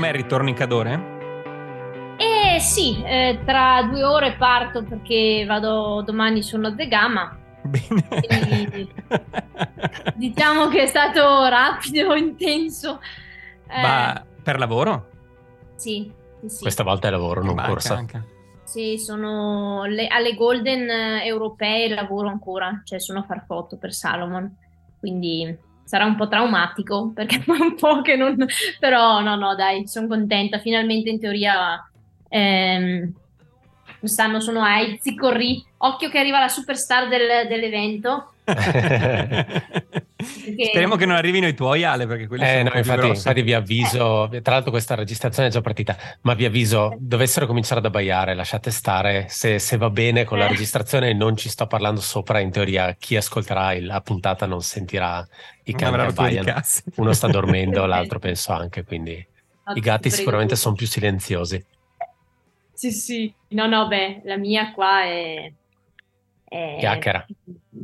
Com'è il ritorno in Cadore? Eh sì, eh, tra due ore parto perché vado domani sono a Zegama. Bene. Quindi, diciamo che è stato rapido, intenso. Eh, Ma per lavoro? Sì, sì, sì. Questa volta è lavoro, non Manca corsa. anche. Sì, sono le- alle Golden eh, europee lavoro ancora, cioè sono a far foto per Salomon, quindi sarà un po' traumatico perché è un po' che non... però no, no, dai, sono contenta, finalmente in teoria ehm, quest'anno sono a Izzicorri, occhio che arriva la superstar del- dell'evento. Speriamo che non arrivino i tuoi, Ale, perché quelli Eh, no, infatti, infatti vi avviso, tra l'altro questa registrazione è già partita, ma vi avviso, dovessero cominciare ad abbaiare, lasciate stare, se, se va bene con la Eh. registrazione non ci sto parlando sopra, in teoria chi ascolterà la puntata non sentirà i cani che abbaiano. Uno sta dormendo, l'altro penso anche, quindi No, i gatti ti sicuramente sono più silenziosi. Sì, sì. No, no, beh, la mia qua è... è- Chiacchiera.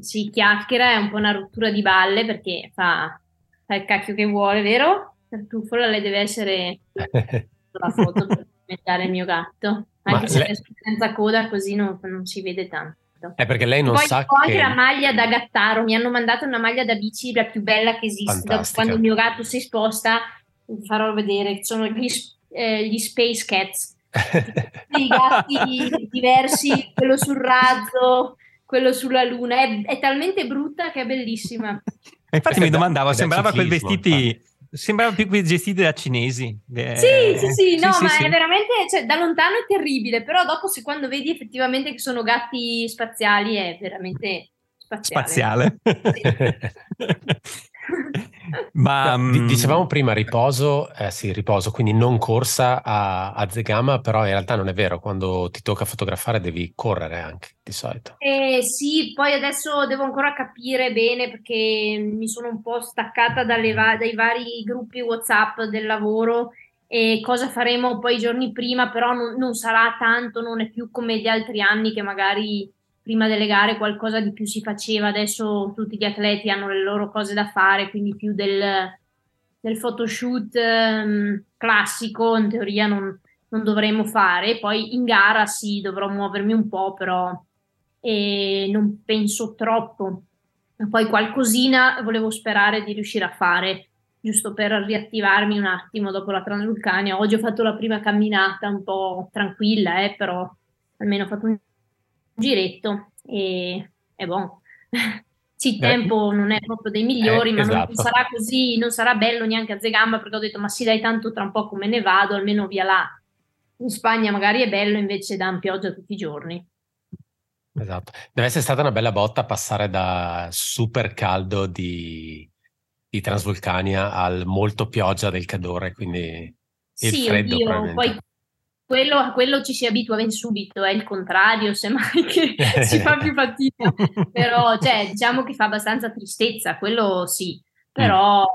Sì, chiacchiera, è un po' una rottura di balle perché fa, fa il cacchio che vuole, vero? Per tuffola lei deve essere la foto per diventare il mio gatto. Anche Ma se lei- senza coda così non, non si vede tanto. È perché lei non Poi sa ho anche che... la maglia da gattaro, mi hanno mandato una maglia da bici la più bella che Fantastica. quando il mio gatto si sposta, vi farò vedere, sono gli, eh, gli Space Cats i gatti diversi, quello sul razzo, quello sulla luna. È, è talmente brutta che è bellissima. Infatti mi domandavo, sembrava quei ciclismo, vestiti, sembrava più quei vestiti da cinesi. Eh, sì, sì, sì, no, ma sì. è veramente, cioè, da lontano è terribile, però dopo se quando vedi effettivamente che sono gatti spaziali è veramente spaziale. spaziale. ma No, mm, dicevamo prima riposo, eh sì, riposo, quindi non corsa a, a Zegama, però in realtà non è vero, quando ti tocca fotografare devi correre anche di solito. Eh, sì, poi adesso devo ancora capire bene perché mi sono un po' staccata dalle va- dai vari gruppi WhatsApp del lavoro e cosa faremo poi i giorni prima, però non, non sarà tanto, non è più come gli altri anni che magari prima delle gare qualcosa di più si faceva, adesso tutti gli atleti hanno le loro cose da fare, quindi più del, del photoshoot ehm, classico in teoria non, non dovremo fare, poi in gara sì, dovrò muovermi un po', però e non penso troppo. Poi qualcosina volevo sperare di riuscire a fare, giusto per riattivarmi un attimo dopo la Transvulcania. Oggi ho fatto la prima camminata un po' tranquilla, eh, però almeno ho fatto un giretto e è buono. Sì, il Beh, tempo non è proprio dei migliori, eh, ma non esatto. sarà così, non sarà bello neanche a Zegamba perché ho detto ma sì dai tanto tra un po' come ne vado, almeno via là. In Spagna magari è bello, invece dà pioggia tutti i giorni. Esatto. Deve essere stata una bella botta passare da super caldo di, di Transvulcania al molto pioggia del Cadore, quindi il Sì, freddo oddio, poi quello, a quello ci si abitua ben subito, è il contrario, semmai che si fa più fatica. Però, cioè, diciamo che fa abbastanza tristezza, quello sì. Però,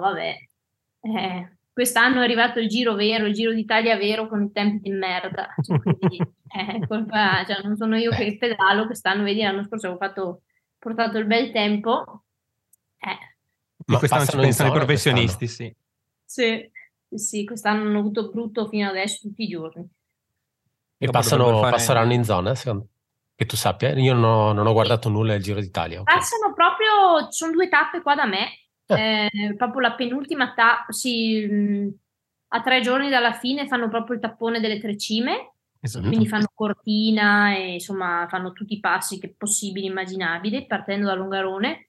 vabbè, eh, quest'anno è arrivato il giro vero, il giro d'Italia vero con i tempi di merda. Cioè, quindi, eh, colpa- cioè, non sono io che pedalo, quest'anno, vedi, l'anno scorso avevo fatto, portato il bel tempo. Eh, di quest'anno ci pensano i professionisti, sì. sì, sì, sì, quest'anno hanno avuto brutto fino adesso tutti i giorni. E Dopo passano, fare- passeranno in zona, secondo- che tu sappia? Io non ho, non ho guardato nulla del Giro d'Italia. ok. Passano proprio, ci sono due tappe qua da me, Ah. eh, proprio la penultima tappa, sì, mh, a tre giorni dalla fine fanno proprio il tappone delle tre cime, Esatto. quindi fanno cortina e insomma fanno tutti i passi che possibili, immaginabili, partendo da Longarone.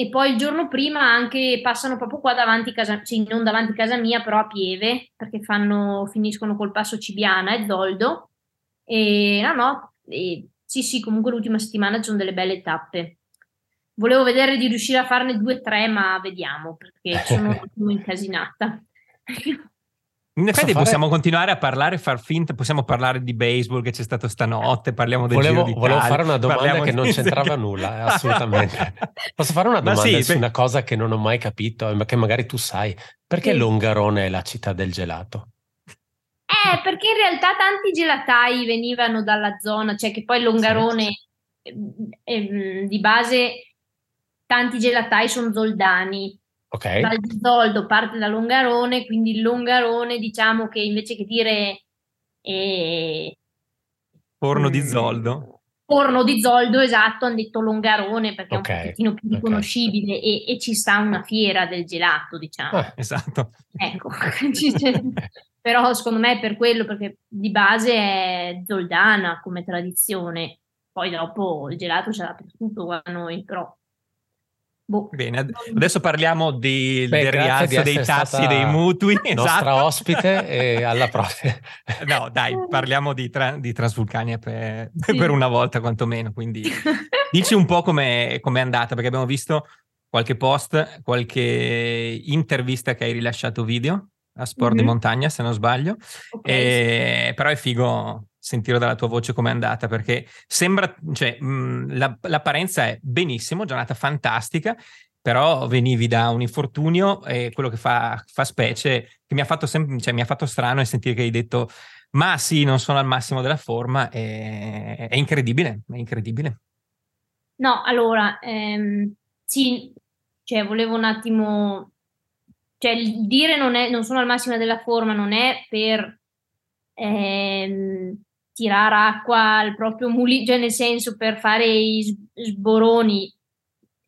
E poi il giorno prima anche passano proprio qua davanti casa, sì, non davanti casa mia, però a Pieve, perché fanno, finiscono col passo Cibiana e Zoldo. E no, no, e, sì, sì, comunque l'ultima settimana ci sono delle belle tappe. Volevo vedere di riuscire a farne due o tre, ma vediamo, perché sono un incasinata. In effetti fare- possiamo continuare a parlare, far finta, possiamo parlare di baseball che c'è stato stanotte, parliamo del Volevo, Giro volevo fare una domanda che non c'entrava nulla, eh, assolutamente. Posso fare una Ma domanda sì, su beh, una cosa che non ho mai capito, ma che magari tu sai? Perché Sì. Longarone è la città del gelato? Eh, perché in realtà tanti gelatai venivano dalla zona, cioè che poi Longarone ehm, ehm, di base tanti gelatai sono zoldani Ok. Val di Zoldo parte da Longarone, quindi il Longarone diciamo che invece che dire eh, Forno di mm, Zoldo. Forno di Zoldo, esatto, hanno detto Longarone perché Ok, è un pochettino più riconoscibile e, e ci sta una fiera del gelato, diciamo. Ah, Esatto. Ecco, però secondo me è per quello, perché di base è zoldana come tradizione, poi dopo il gelato ce l'ha per tutto qua da noi, però... Boh. Bene, ad- adesso parliamo di- Beh, del rialzo dei tassi dei mutui. nostra esatto. ospite e alla prossima. No, dai, parliamo di, tra- di Transvulcania per, Sì. per una volta quantomeno, quindi dici un po' com'è, com'è andata, perché abbiamo visto qualche post, qualche intervista che hai rilasciato video a Sport di Mhm. Montagna, se non sbaglio, Ok, e- però è figo sentire dalla tua voce com'è andata, perché sembra, cioè, mh, la- l'apparenza è benissimo, giornata fantastica, però venivi da un infortunio e quello che fa, fa specie, che mi ha fatto sem- cioè, mi ha fatto strano è sentire che hai detto ma sì, non sono al massimo della forma, è, è incredibile, è incredibile. No, allora, ehm, sì, cioè volevo un attimo, cioè il dire non, è, non sono al massimo della forma non è per ehm, tirare acqua al proprio mulino, cioè nel senso per fare i sboroni,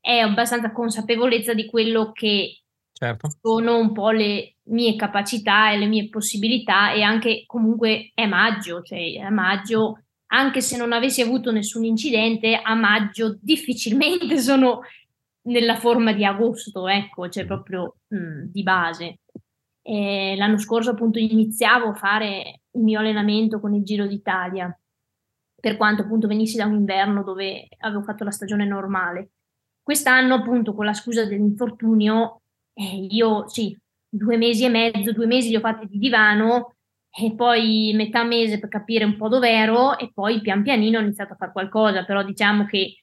è abbastanza consapevolezza di quello che Certo. sono un po' le mie capacità e le mie possibilità e anche comunque è maggio, cioè a maggio, anche se non avessi avuto nessun incidente, a maggio difficilmente sono nella forma di agosto, ecco, cioè proprio mh, di base. E l'anno scorso appunto iniziavo a fare il mio allenamento con il Giro d'Italia, per quanto appunto venissi da un inverno dove avevo fatto la stagione normale. Quest'anno appunto con la scusa dell'infortunio eh, io sì, due mesi e mezzo, due mesi li ho fatti di divano e poi metà mese per capire un po' dov'ero e poi pian pianino ho iniziato a fare qualcosa, però diciamo che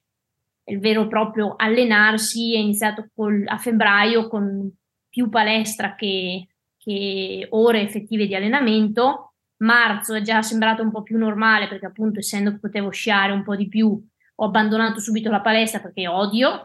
il vero e proprio allenarsi è iniziato col- a febbraio con più palestra che, che ore effettive di allenamento. Marzo è già sembrato un po' più normale perché appunto essendo che potevo sciare un po' di più ho abbandonato subito la palestra perché odio.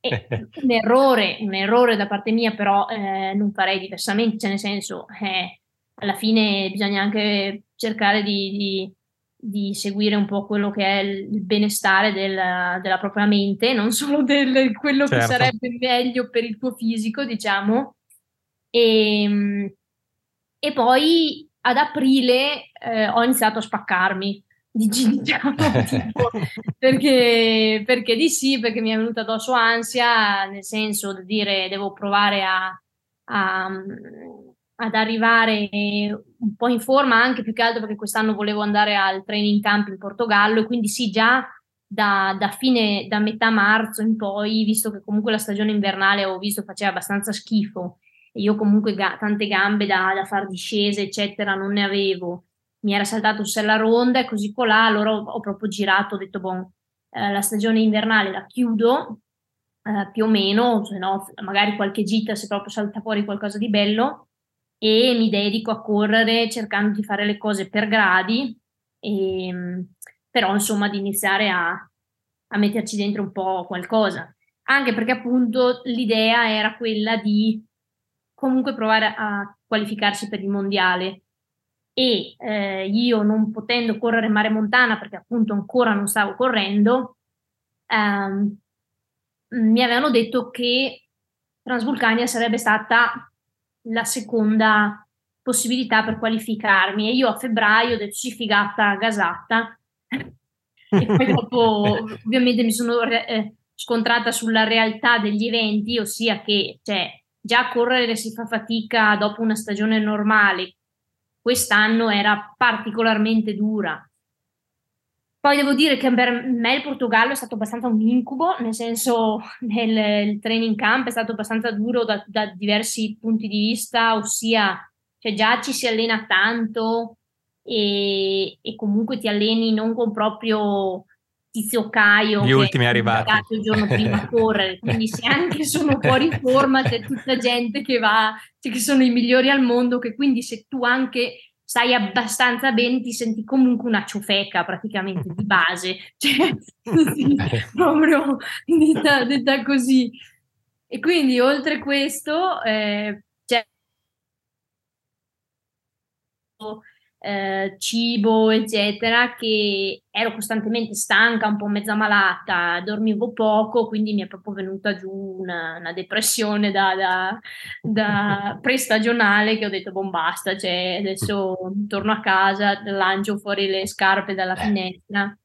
E un errore, un errore da parte mia, però eh, non farei diversamente, cioè nel senso, eh, alla fine bisogna anche cercare di, di- di seguire un po' quello che è il benestare del- della propria mente, non solo del quello che Certo. sarebbe meglio per il tuo fisico, diciamo. E, e poi ad aprile eh, ho iniziato a spaccarmi, diciamo, tipo, perché, perché di sì, perché mi è venuta addosso ansia, nel senso di dire devo provare a, a- ad arrivare un po' in forma, anche più che altro perché quest'anno volevo andare al training camp in Portogallo e quindi sì, già da, da fine, da metà marzo in poi, visto che comunque la stagione invernale ho visto faceva abbastanza schifo e io comunque ga- tante gambe da, da far discese, eccetera, non ne avevo. Mi era saltato Sella Ronda e così colà, allora ho, ho proprio girato, ho detto, boh, eh, la stagione invernale la chiudo eh, più o meno, se no magari qualche gita se proprio salta fuori qualcosa di bello e mi dedico a correre cercando di fare le cose per gradi, e, mh, però insomma di iniziare a, a metterci dentro un po' qualcosa, anche perché appunto l'idea era quella di comunque provare a qualificarsi per il mondiale. E eh, io non potendo correre mare montana perché appunto ancora non stavo correndo, ehm, mi avevano detto che Transvulcania sarebbe stata la seconda possibilità per qualificarmi. E io a febbraio ho detto sì figata gasata. E poi dopo ovviamente mi sono re- eh, scontrata sulla realtà degli eventi, ossia che cioè, già correre si fa fatica dopo una stagione normale, quest'anno era particolarmente dura. Poi devo dire che per me il Portogallo è stato abbastanza un incubo, nel senso nel il training camp è stato abbastanza duro da, da diversi punti di vista, ossia cioè già ci si allena tanto e, e comunque ti alleni non con proprio Tizio Caio Gli ultimi arrivati. il giorno prima a correre, quindi se anche sono fuori forma c'è tutta gente che va, cioè che sono i migliori al mondo, che quindi se tu anche stai abbastanza bene ti senti comunque una ciofeca praticamente di base, cioè, sì, proprio detta, detta così. E quindi oltre questo eh, c'è eh, cibo, eccetera, che ero costantemente stanca, un po' mezza malata, dormivo poco, quindi mi è proprio venuta giù una, una depressione da, da, da prestagionale che ho detto, boh, basta, cioè, adesso torno a casa, lancio fuori le scarpe dalla finestra.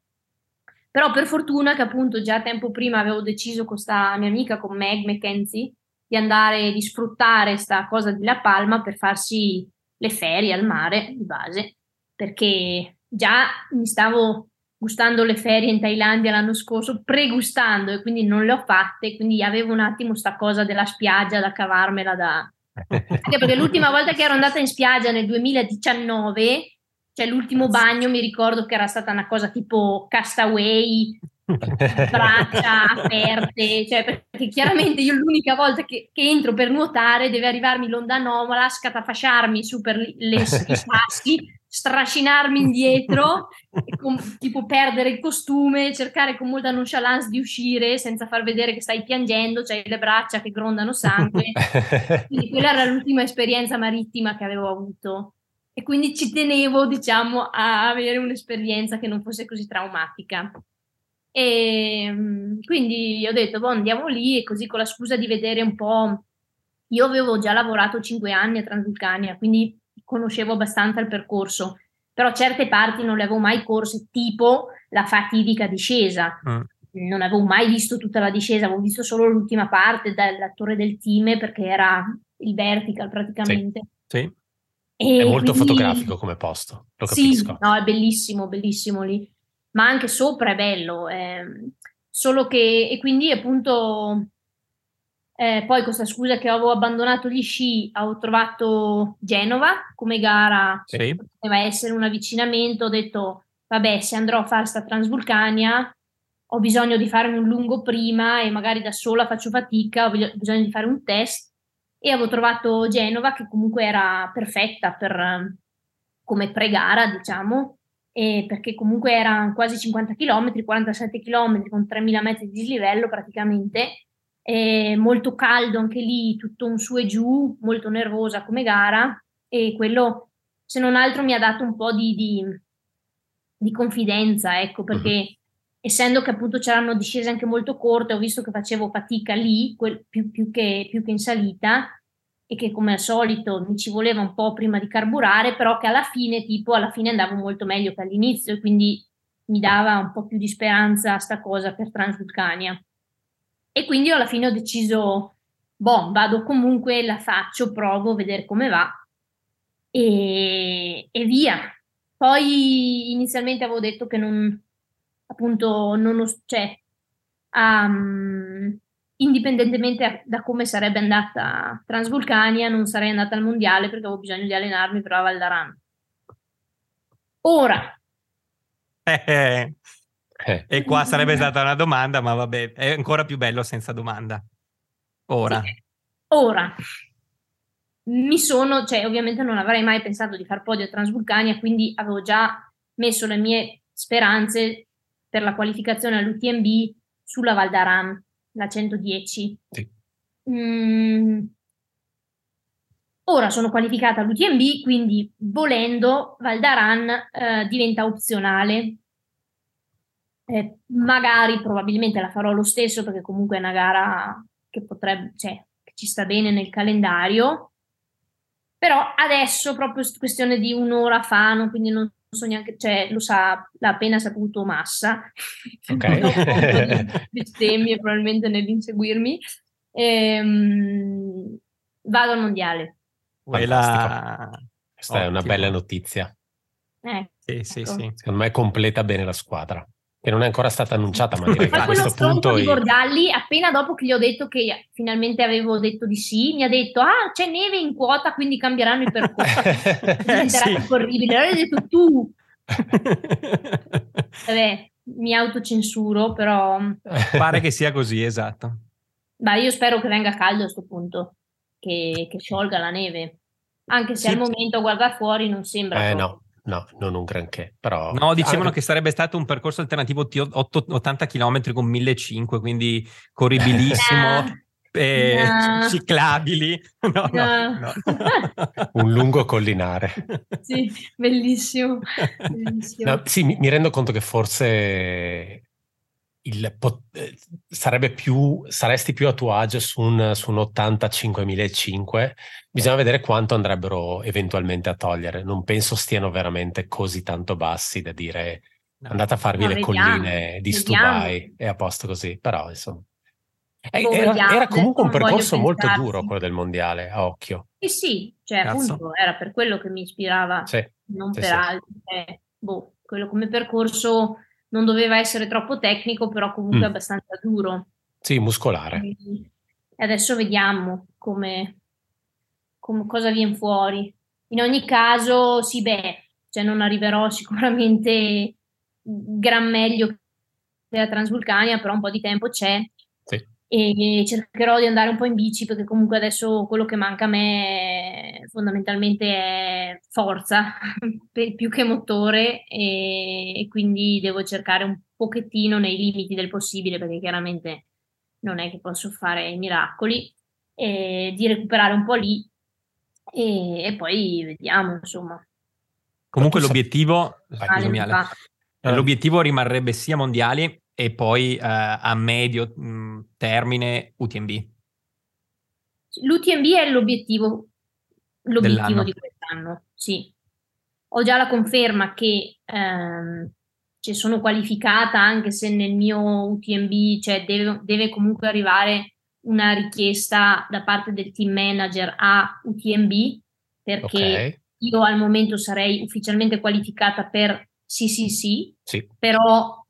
Però per fortuna che appunto già tempo prima avevo deciso con questa mia amica, con Meg McKenzie, di andare, di sfruttare questa cosa di La Palma per farsi le ferie al mare di base, perché già mi stavo gustando le ferie in Thailandia l'anno scorso, pregustando e quindi non le ho fatte, quindi avevo un attimo sta cosa della spiaggia da cavarmela da... Anche perché l'ultima volta che ero andata in spiaggia nel 2019, cioè l'ultimo bagno mi ricordo che era stata una cosa tipo castaway, braccia aperte, cioè perché chiaramente io l'unica volta che, che entro per nuotare deve arrivarmi l'onda anomala, scatafasciarmi su per le, le, sassi, strascinarmi indietro, con, tipo perdere il costume, cercare con molta nonchalance di uscire senza far vedere che stai piangendo, cioè le braccia che grondano sangue. Quindi quella era l'ultima esperienza marittima che avevo avuto. E quindi ci tenevo, diciamo, a avere un'esperienza che non fosse così traumatica. E ehm, quindi ho detto, boh, andiamo lì e così con la scusa di vedere un po'. Io avevo già lavorato cinque anni a Transvulcania, quindi conoscevo abbastanza il percorso, però certe parti non le avevo mai corse, tipo la fatidica discesa. Mm. Non avevo mai visto tutta la discesa, avevo visto solo l'ultima parte della torre del Time perché era il vertical praticamente. Sì. sì. è molto quindi... fotografico come posto, lo capisco. Sì, no, è bellissimo, bellissimo lì ma anche sopra è bello. Eh, solo che, e quindi appunto, eh, poi questa scusa che avevo abbandonato gli sci, ho trovato Genova come gara, sì. poteva essere un avvicinamento, ho detto, vabbè, se andrò a fare sta Transvulcania, ho bisogno di farmi un lungo prima e magari da sola faccio fatica, ho bisogno di fare un test. E avevo trovato Genova che comunque era perfetta per, come pre-gara, diciamo, eh, perché comunque erano quasi 50 km, 47 km con 3.000 metri di dislivello praticamente, eh, molto caldo anche lì, tutto un su e giù, molto nervosa come gara. E quello se non altro mi ha dato un po' di, di, di confidenza, ecco, perché uh-huh. essendo che appunto c'erano discese anche molto corte, ho visto che facevo fatica lì, quel, più, più, che, più che in salita, e che come al solito mi ci voleva un po' prima di carburare, però che alla fine, tipo, alla fine andavo molto meglio che all'inizio e quindi mi dava un po' più di speranza sta cosa per Transvulcania. E quindi alla fine ho deciso, boh, vado comunque, la faccio, provo, vedere come va e, e via. Poi inizialmente avevo detto che non, appunto, non cioè, um, indipendentemente da come sarebbe andata Transvulcania, non sarei andata al mondiale perché avevo bisogno di allenarmi per la Val d'Aran. Ora. Eh, eh. eh. E qua sarebbe stata una domanda, ma vabbè, è ancora più bello senza domanda. Ora. Ora. Mi sono, cioè ovviamente non avrei mai pensato di far podio a Transvulcania, quindi avevo già messo le mie speranze per la qualificazione all'UTMB sulla Val d'Aran la 110. Sì. Mm. Ora sono qualificata all'UTMB, quindi volendo Valdaran eh, diventa opzionale. Eh, magari, probabilmente la farò lo stesso perché comunque è una gara che potrebbe, cioè, che ci sta bene nel calendario. Però adesso, proprio questione di un'ora fa, no, quindi non so neanche, cioè lo sa, l'ha appena saputo Massa, ok, bestemmie probabilmente nell'inseguirmi, ehm, vado al mondiale. Quella... Questa Ottimo. è una bella notizia. Eh, sì, sì, ecco. sì. Secondo me completa bene la squadra che non è ancora stata annunciata, ma direi che a questo punto... di Bordalli, appena dopo che gli ho detto che finalmente avevo detto di sì, mi ha detto, ah, c'è neve in quota, quindi cambieranno il percorso. Diventerà sì. orribile. Allora hai detto tu. Vabbè, mi autocensuro, però... Pare che sia così, esatto. Beh, io spero che venga caldo a questo punto, che, che sciolga la neve. Anche se sì. al momento a guardare fuori non sembra... Eh, no No, non un granché, però... No, dicevano ah, che sarebbe stato un percorso alternativo di 80 km con 1500, quindi corribilissimo. eh, no. ciclabili. No, no. no, Un lungo collinare. Sì, bellissimo. bellissimo. sì, mi, mi, rendo conto che forse il, eh, sarebbe più, saresti più a tuo agio su un, su un 85.005. Bisogna vedere quanto andrebbero eventualmente a togliere. Non penso stiano veramente così tanto bassi da dire no. andate a farvi no, le vediamo, colline di. Stubai e a posto così. Però insomma. Eh, era, era, comunque un percorso molto duro quello del mondiale, a occhio. Sì, sì, cioè Cazzo. appunto era per quello che mi ispirava, sì, non sì, per sì. altro. Cioè, boh, quello come percorso non doveva essere troppo tecnico, però comunque mm. abbastanza duro. Sì, muscolare. E adesso vediamo come, come, cosa viene fuori. In ogni caso, sì, beh, cioè non arriverò sicuramente gran meglio che la Transvulcania, però un po' di tempo c'è e cercherò di andare un po' in bici perché comunque adesso quello che manca a me fondamentalmente è forza più che motore e, quindi devo cercare un pochettino nei limiti del possibile perché chiaramente non è che posso fare i miracoli e di recuperare un po' lì e, e poi vediamo insomma. Comunque l'obiettivo l'obiettivo rimarrebbe sia mondiali e poi uh, a medio mh, mm, termine UTMB. L'UTMB è l'obiettivo, l'obiettivo Dell'anno. di quest'anno, sì. Ho già la conferma che ehm, ci sono qualificata anche se nel mio UTMB cioè deve, deve, comunque arrivare una richiesta da parte del team manager a UTMB perché okay. io al momento sarei ufficialmente qualificata per CCC, sì. però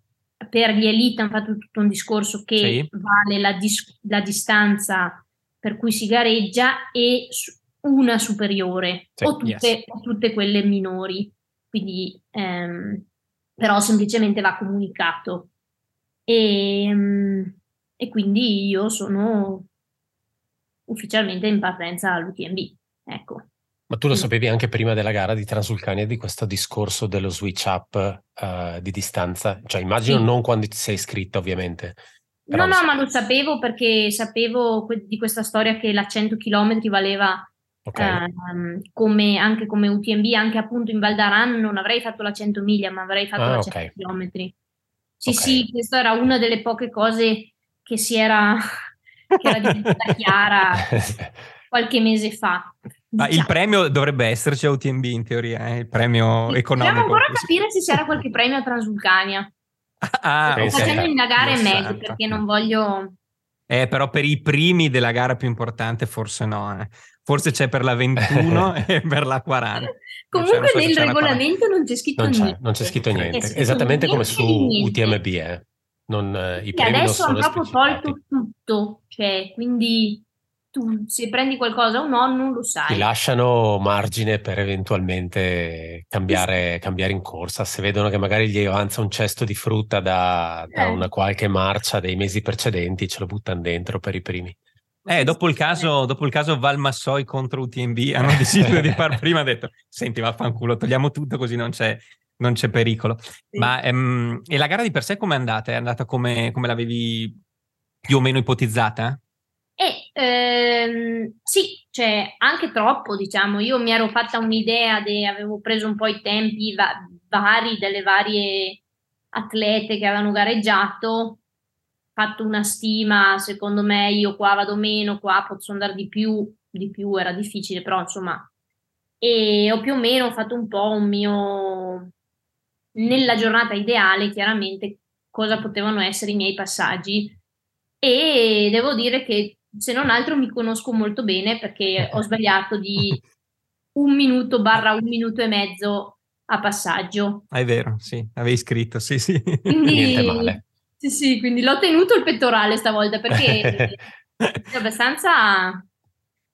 per gli elite hanno fatto tutto un discorso che sì. vale la, dis- la, distanza per cui si gareggia e una superiore sì, o, tutte, yes. o, tutte, quelle minori. Quindi, ehm, però semplicemente va comunicato. E, ehm, e quindi io sono ufficialmente in partenza all'UTMB. Ecco. Ma tu lo sapevi anche prima della gara di Transulcania di questo discorso dello switch up uh, di distanza? Cioè immagino sì. non quando ti sei iscritto ovviamente. No, no, ma lo sapevo perché sapevo que- di questa storia che la 100 km valeva okay. uh, come, anche come UTMB, anche appunto in Val d'Aran non avrei fatto la 100 miglia, ma avrei fatto ah, la 100 okay. km. Sì, okay. sì, questa era una delle poche cose che si era, che era diventata chiara qualche mese fa. Ma il premio dovrebbe esserci a UTMB in teoria, eh? il premio economico. Dobbiamo ancora capire se c'era qualche premio a Transvulcania. Ah, Sto facendo indagare meglio perché non voglio... Eh, però per i primi della gara più importante forse no. Eh. Forse c'è per la 21 e per la 40. Comunque so nel regolamento non c'è scritto non c'è, niente. Non c'è scritto niente, esattamente come su UTMB. Eh. Non, eh, i premi adesso hanno proprio tolto tutto, cioè, quindi tu se prendi qualcosa o no non lo sai. Ti lasciano margine per eventualmente cambiare, cambiare in corsa. Se vedono che magari gli avanza un cesto di frutta da, da eh. una qualche marcia dei mesi precedenti, ce lo buttano dentro per i primi. Eh, dopo il caso, dopo il caso Valmassoi contro UTMB hanno deciso di far prima, ha detto, senti vaffanculo, togliamo tutto così non c'è, non c'è pericolo. Sì. Ma ehm, e la gara di per sé com'è andata? È andata come, come l'avevi più o meno ipotizzata? E ehm, sì, cioè anche troppo, diciamo. Io mi ero fatta un'idea, de, avevo preso un po' i tempi va- vari delle varie atlete che avevano gareggiato, fatto una stima, secondo me io qua vado meno, qua posso andare di più, di più era difficile, però insomma, e ho più o meno fatto un po' un mio, nella giornata ideale, chiaramente, cosa potevano essere i miei passaggi. E devo dire che se non altro mi conosco molto bene perché ho sbagliato di un minuto barra un minuto e mezzo a passaggio. Ah, è vero, sì, avevi scritto, sì, sì. Quindi, Niente male. Sì, sì, quindi l'ho tenuto il pettorale stavolta perché è abbastanza,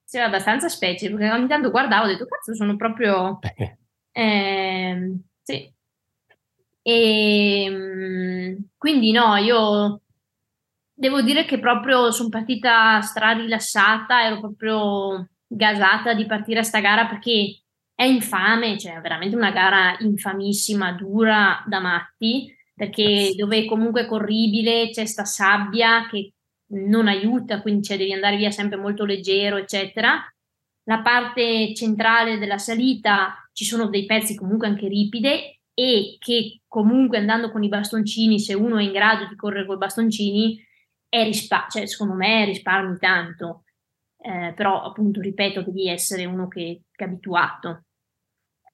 sì, abbastanza specie, perché ogni tanto guardavo e ho detto, cazzo, sono proprio... Eh, sì. E ehm, quindi no, io devo dire che proprio sono partita stra rilassata, ero proprio gasata di partire a sta gara perché è infame, cioè è veramente una gara infamissima, dura da matti, perché dove comunque è corribile c'è sta sabbia che non aiuta, quindi cioè, devi andare via sempre molto leggero, eccetera. La parte centrale della salita ci sono dei pezzi comunque anche ripide e che comunque andando con i bastoncini, se uno è in grado di correre con i bastoncini, è rispa- cioè, secondo me risparmi tanto. Eh, però appunto ripeto devi essere uno che, che è abituato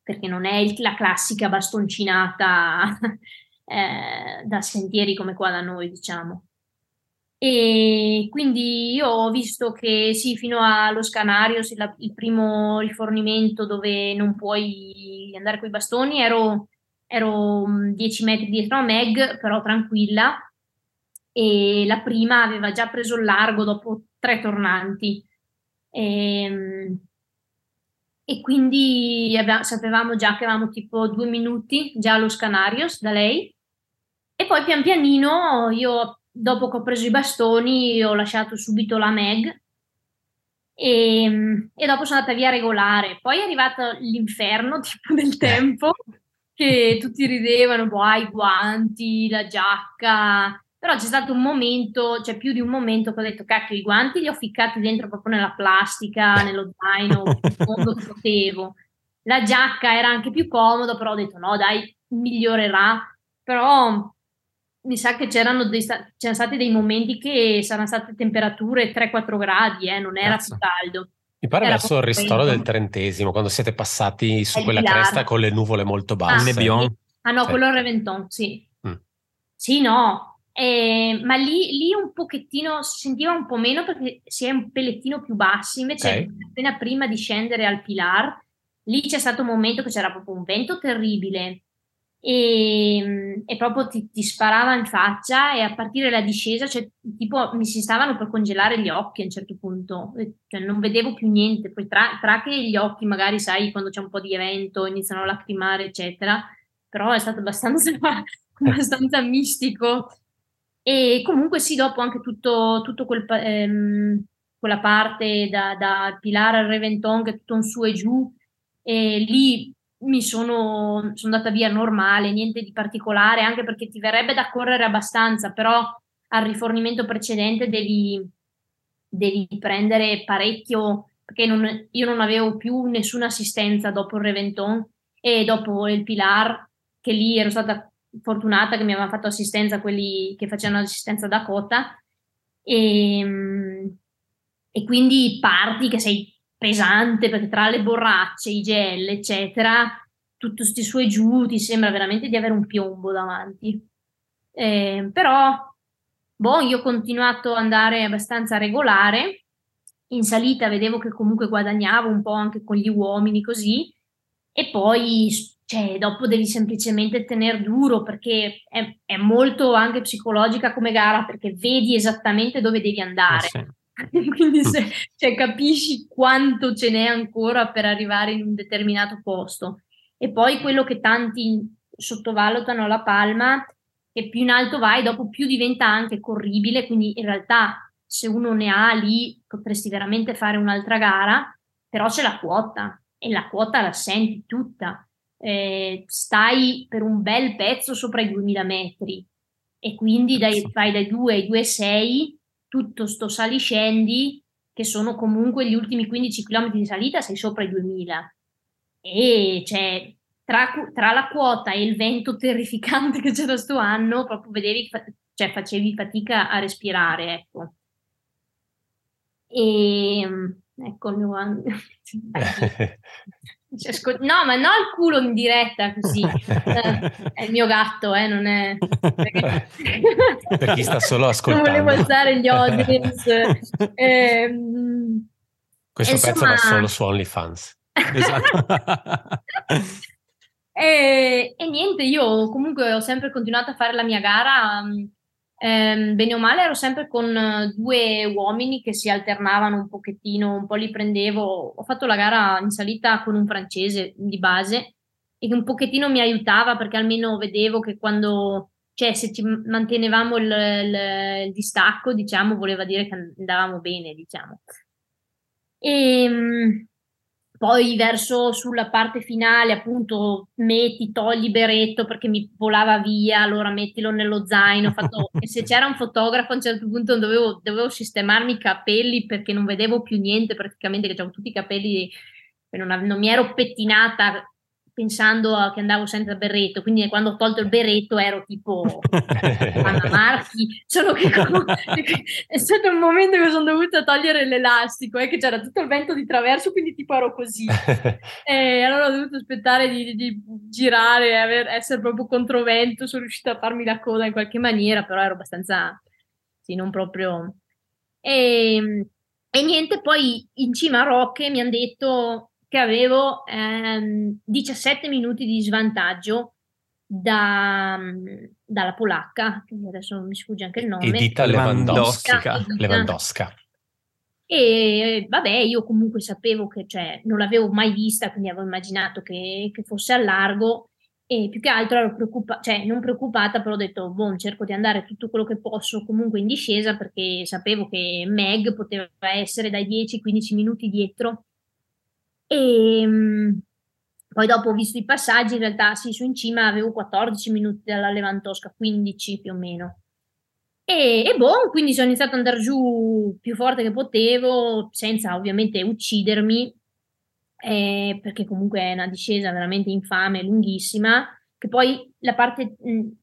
perché non è il, la classica bastoncinata eh, da sentieri come qua da noi diciamo e quindi io ho visto che sì, fino allo Scanario, il primo rifornimento dove non puoi andare con i bastoni, ero, ero 10 metri dietro a Meg, però tranquilla, e la prima aveva già preso il largo dopo tre tornanti. E, ehm, e quindi sapevamo già che avevamo tipo due minuti già allo Scanarios da lei. E poi pian pianino io dopo che ho preso i bastoni ho lasciato subito la Meg e, e dopo sono andata via regolare. Poi è arrivato l'inferno tipo del tempo che tutti ridevano, boh, i guanti, la giacca. Però c'è stato un momento, cioè più di un momento che ho detto, cacchio, i guanti li ho ficcati dentro proprio nella plastica, nello zaino, che potevo. La giacca era anche più comoda, però ho detto, no, dai, migliorerà. Però mi sa che c'erano, dei, c'erano stati dei momenti che saranno state temperature 3-4 gradi, eh, non era Cazzo. più caldo. Mi pare era verso il ristoro del trentesimo, quando siete passati su quella Pilar. cresta con le nuvole molto basse. Ah, ah no, sì. quello è Reventon, sì. Mm. Sì, no, eh, ma lì, lì, un pochettino si sentiva un po' meno perché si è un pellettino più bassi, invece okay. appena prima di scendere al Pilar, lì c'è stato un momento che c'era proprio un vento terribile. E, e proprio ti, ti, sparava in faccia e a partire dalla discesa, cioè, tipo mi si stavano per congelare gli occhi a un certo punto, cioè, non vedevo più niente, poi tra, tra, che gli occhi magari sai quando c'è un po' di evento iniziano a lacrimare eccetera, però è stato abbastanza, abbastanza mistico e comunque sì, dopo anche tutto, tutto quel, ehm, quella parte da, da Pilar al Reventon che è tutto un su e giù e lì mi sono, sono andata via normale, niente di particolare, anche perché ti verrebbe da correre abbastanza, però al rifornimento precedente devi, devi prendere parecchio, perché non, io non avevo più nessuna assistenza dopo il Reventon e dopo il Pilar, che lì ero stata fortunata che mi avevano fatto assistenza quelli che facevano assistenza da Cota e, e quindi parti che sei pesante perché tra le borracce, i gel, eccetera, tutti questi suoi giù ti sembra veramente di avere un piombo davanti. Eh, però, boh, io ho continuato ad andare abbastanza regolare. In salita vedevo che comunque guadagnavo un po' anche con gli uomini così. E poi, cioè, dopo devi semplicemente tenere duro perché è, è molto anche psicologica come gara perché vedi esattamente dove devi andare. Eh sì quindi se, cioè, capisci quanto ce n'è ancora per arrivare in un determinato posto. E poi quello che tanti sottovalutano la palma, che più in alto vai, dopo più diventa anche corribile, quindi in realtà se uno ne ha lì potresti veramente fare un'altra gara, però c'è la quota e la quota la senti tutta. Eh, stai per un bel pezzo sopra i 2000 metri. E quindi dai, fai dai 2 ai 2,6 tutto sto saliscendi che sono comunque gli ultimi 15 km di salita sei sopra i 2000 e cioè tra, tra la quota e il vento terrificante che c'era sto anno proprio vedevi cioè facevi fatica a respirare ecco. E ecco il mio no, ma no il culo in diretta così. È il mio gatto, eh, non è... per chi sta solo ascoltando. Non volevo alzare gli audience. Eh, Questo insomma... pezzo va solo su OnlyFans. Esatto. e, e, niente, io comunque ho sempre continuato a fare la mia gara ehm, bene o male ero sempre con eh, due uomini che si alternavano un pochettino, un po' li prendevo. Ho fatto la gara in salita con un francese di base e che un pochettino mi aiutava perché almeno vedevo che quando, cioè se ci mantenevamo il, il, il distacco, diciamo, voleva dire che andavamo bene, diciamo. E, ehm, poi verso sulla parte finale appunto metti, togli beretto perché mi volava via, allora mettilo nello zaino. Fatto, e se c'era un fotografo a un certo punto dovevo, dovevo, sistemarmi i capelli perché non vedevo più niente praticamente, che avevo tutti i capelli, non, non mi ero pettinata pensando a, che andavo senza berretto, quindi quando ho tolto il berretto ero tipo Anna Marchi, solo che è stato un momento che sono dovuta togliere l'elastico e eh, che c'era tutto il vento di traverso, quindi tipo ero così. e allora ho dovuto aspettare di, di girare, aver, essere proprio controvento, sono riuscita a farmi la coda in qualche maniera, però ero abbastanza, sì, non proprio... E, e niente, poi in cima a Rocche mi hanno detto che avevo ehm, 17 minuti di svantaggio da, dalla polacca, che adesso mi sfugge anche il nome. Edita Lewandowska. Lewandowska. E vabbè, io comunque sapevo che cioè, non l'avevo mai vista, quindi avevo immaginato che, che fosse a largo e più che altro ero preoccupata, cioè non preoccupata, però ho detto, boh, cerco di andare tutto quello che posso comunque in discesa perché sapevo che Meg poteva essere dai 10-15 minuti dietro e ehm, poi dopo ho visto i passaggi, in realtà sì, su in cima avevo 14 minuti dalla Levantosca, 15 più o meno. E, e boh, quindi sono iniziato ad andare giù più forte che potevo, senza ovviamente uccidermi, eh, perché comunque è una discesa veramente infame, lunghissima, che poi la parte,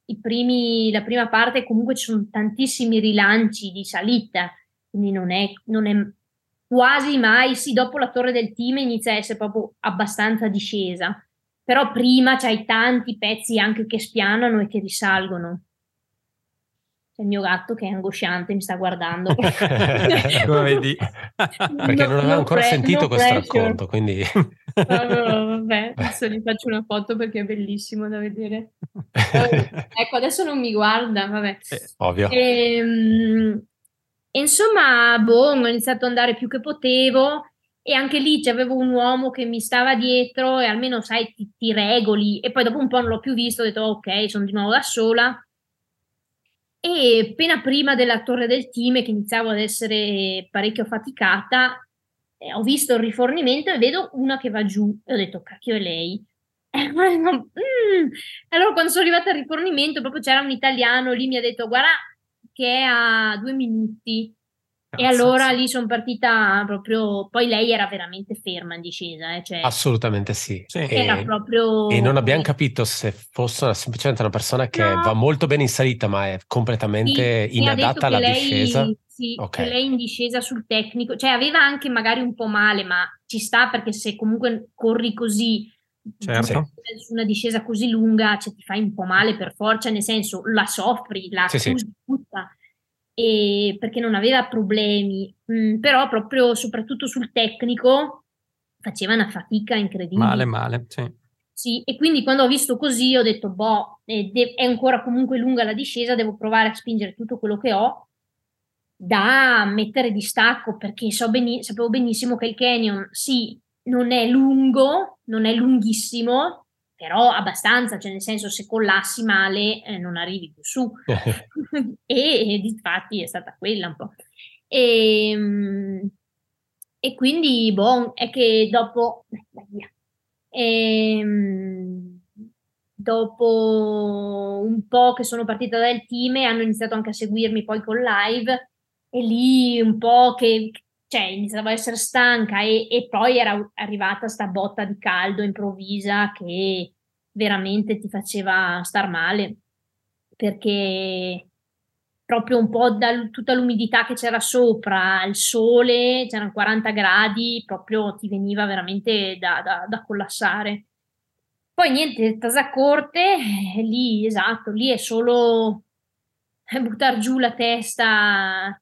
i primi, la prima parte comunque ci sono tantissimi rilanci di salita, quindi non è, non è quasi mai, sì, dopo la torre del team inizia a essere proprio abbastanza discesa, però prima c'hai tanti pezzi anche che spianano e che risalgono. C'è il mio gatto che è angosciante, mi sta guardando. Come vedi? Perché no, non aveva ancora pre- sentito no questo pressure. racconto, quindi... allora, vabbè, adesso gli faccio una foto perché è bellissimo da vedere. ecco, adesso non mi guarda, vabbè. Eh, ovvio. Ehm, e insomma, boh, ho iniziato ad andare più che potevo e anche lì c'avevo un uomo che mi stava dietro e almeno, sai, ti, ti regoli. E poi dopo un po' non l'ho più visto, ho detto ok, sono di nuovo da sola. E appena prima della torre del team, che iniziavo ad essere parecchio faticata, eh, ho visto il rifornimento e vedo una che va giù. E ho detto, cacchio, è lei. mm. Allora, quando sono arrivata al rifornimento, proprio c'era un italiano lì, mi ha detto, guarda, che è a due minuti. Cazzo, e allora sì. lì sono partita proprio. Poi lei era veramente ferma in discesa. Eh? Cioè, Assolutamente sì. sì. Era e, proprio. E non abbiamo capito se fosse una, semplicemente una persona che no. va molto bene in salita, ma è completamente sì, inadatta alla lei, discesa. Sì, okay. che lei in discesa sul tecnico, cioè aveva anche magari un po' male, ma ci sta perché se comunque corri così certo. su una discesa così lunga cioè, ti fai un po' male per forza, nel senso la soffri, la sì, sì. tutta, e perché non aveva problemi, mm, però proprio soprattutto sul tecnico faceva una fatica incredibile. Male, male, sì. Sì, e quindi quando ho visto così ho detto, boh, è ancora comunque lunga la discesa, devo provare a spingere tutto quello che ho da mettere di stacco, perché so beni- sapevo benissimo che il canyon, sì, non è lungo, non è lunghissimo, però abbastanza, cioè nel senso se collassi male eh, non arrivi più su. e, e infatti è stata quella un po'. E, ehm, e quindi, boh, è che dopo... E, ehm, dopo un po' che sono partita dal team hanno iniziato anche a seguirmi poi con live e lì un po' che cioè iniziavo a essere stanca e, e poi era arrivata sta botta di caldo improvvisa che veramente ti faceva star male perché proprio un po' da tutta l'umidità che c'era sopra, il sole, c'erano 40 gradi, proprio ti veniva veramente da, da, da collassare. Poi niente, tasa corte, eh, lì esatto, lì è solo buttare giù la testa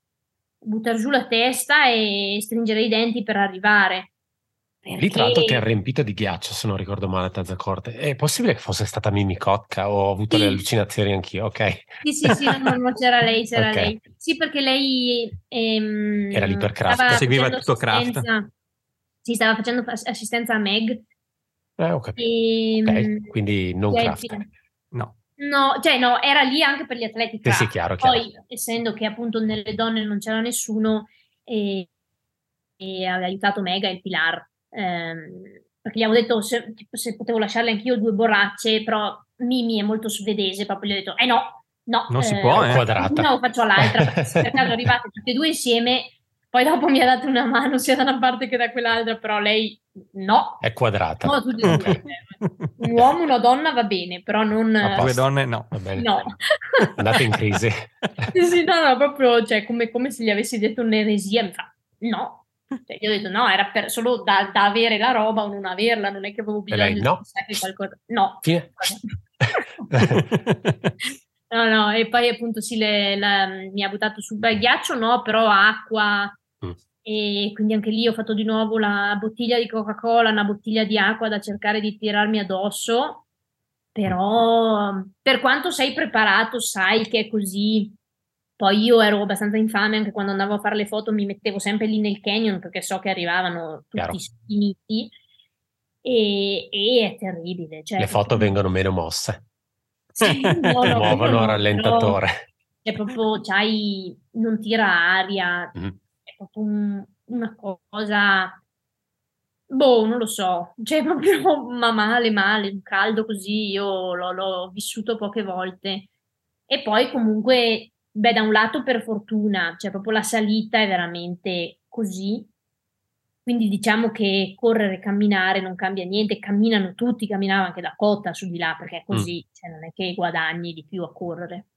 buttare giù la testa e stringere i denti per arrivare. Perché... Lì tra l'altro ti ha riempito di ghiaccio, se non ricordo male, Tazzacorte. È possibile che fosse stata Mimi Kotka o ho avuto sì. le allucinazioni anch'io? Ok. Sì, sì, sì, no, no, c'era lei, c'era okay. lei. Sì, perché lei... Ehm, Era lì per craft. Seguiva tutto craft. Sì, stava facendo assistenza a Meg. Eh, ho capito. E, okay. Quindi non craft. No. No, cioè no, era lì anche per gli atleti Sì, sì, chiaro, chiaro. Poi, essendo che appunto nelle donne non c'era nessuno, e, e aveva aiutato Mega e il Pilar. ehm, perché gli avevo detto se, se, potevo lasciarle anch'io due borracce, però Mimi è molto svedese, proprio gli ho detto, eh no, no. Non eh, si può, eh. Quadrata. Una lo faccio all'altra, perché se per caso arrivate tutte e due insieme, poi dopo mi ha dato una mano sia da una parte che da quell'altra, però lei no. È quadrata. No, un uomo, una donna va bene, però non... Due donne no. Va bene. No. Andate in crisi. sì, sì, no, no, proprio cioè, come, come se gli avessi detto un'eresia, mi fa no. Cioè, io ho detto no, era per, solo da, da, avere la roba o non averla, non è che avevo bisogno lei, no. di qualcosa. No. No, no, e poi appunto sì, le, la, mi ha buttato sul bel ghiaccio, no, però acqua, mm. e quindi anche lì ho fatto di nuovo la bottiglia di Coca-Cola, una bottiglia di acqua da cercare di tirarmi addosso, però per quanto sei preparato sai che è così, poi io ero abbastanza infame anche quando andavo a fare le foto, mi mettevo sempre lì nel canyon perché so che arrivavano tutti sfiniti e, e, è terribile. Cioè, le foto vengono meno mosse. No, no, muovono a rallentatore. È proprio, c'hai, non tira aria, mm. è proprio un, una cosa, boh, non lo so, cioè proprio ma male, male, un caldo così, io l'ho, l'ho vissuto poche volte. E poi comunque Beh, da un lato per fortuna, cioè proprio la salita è veramente così. Quindi diciamo che correre e camminare non cambia niente, camminano tutti, camminava anche da Cotta su di là, perché è così, mm. cioè non è che guadagni di più a correre.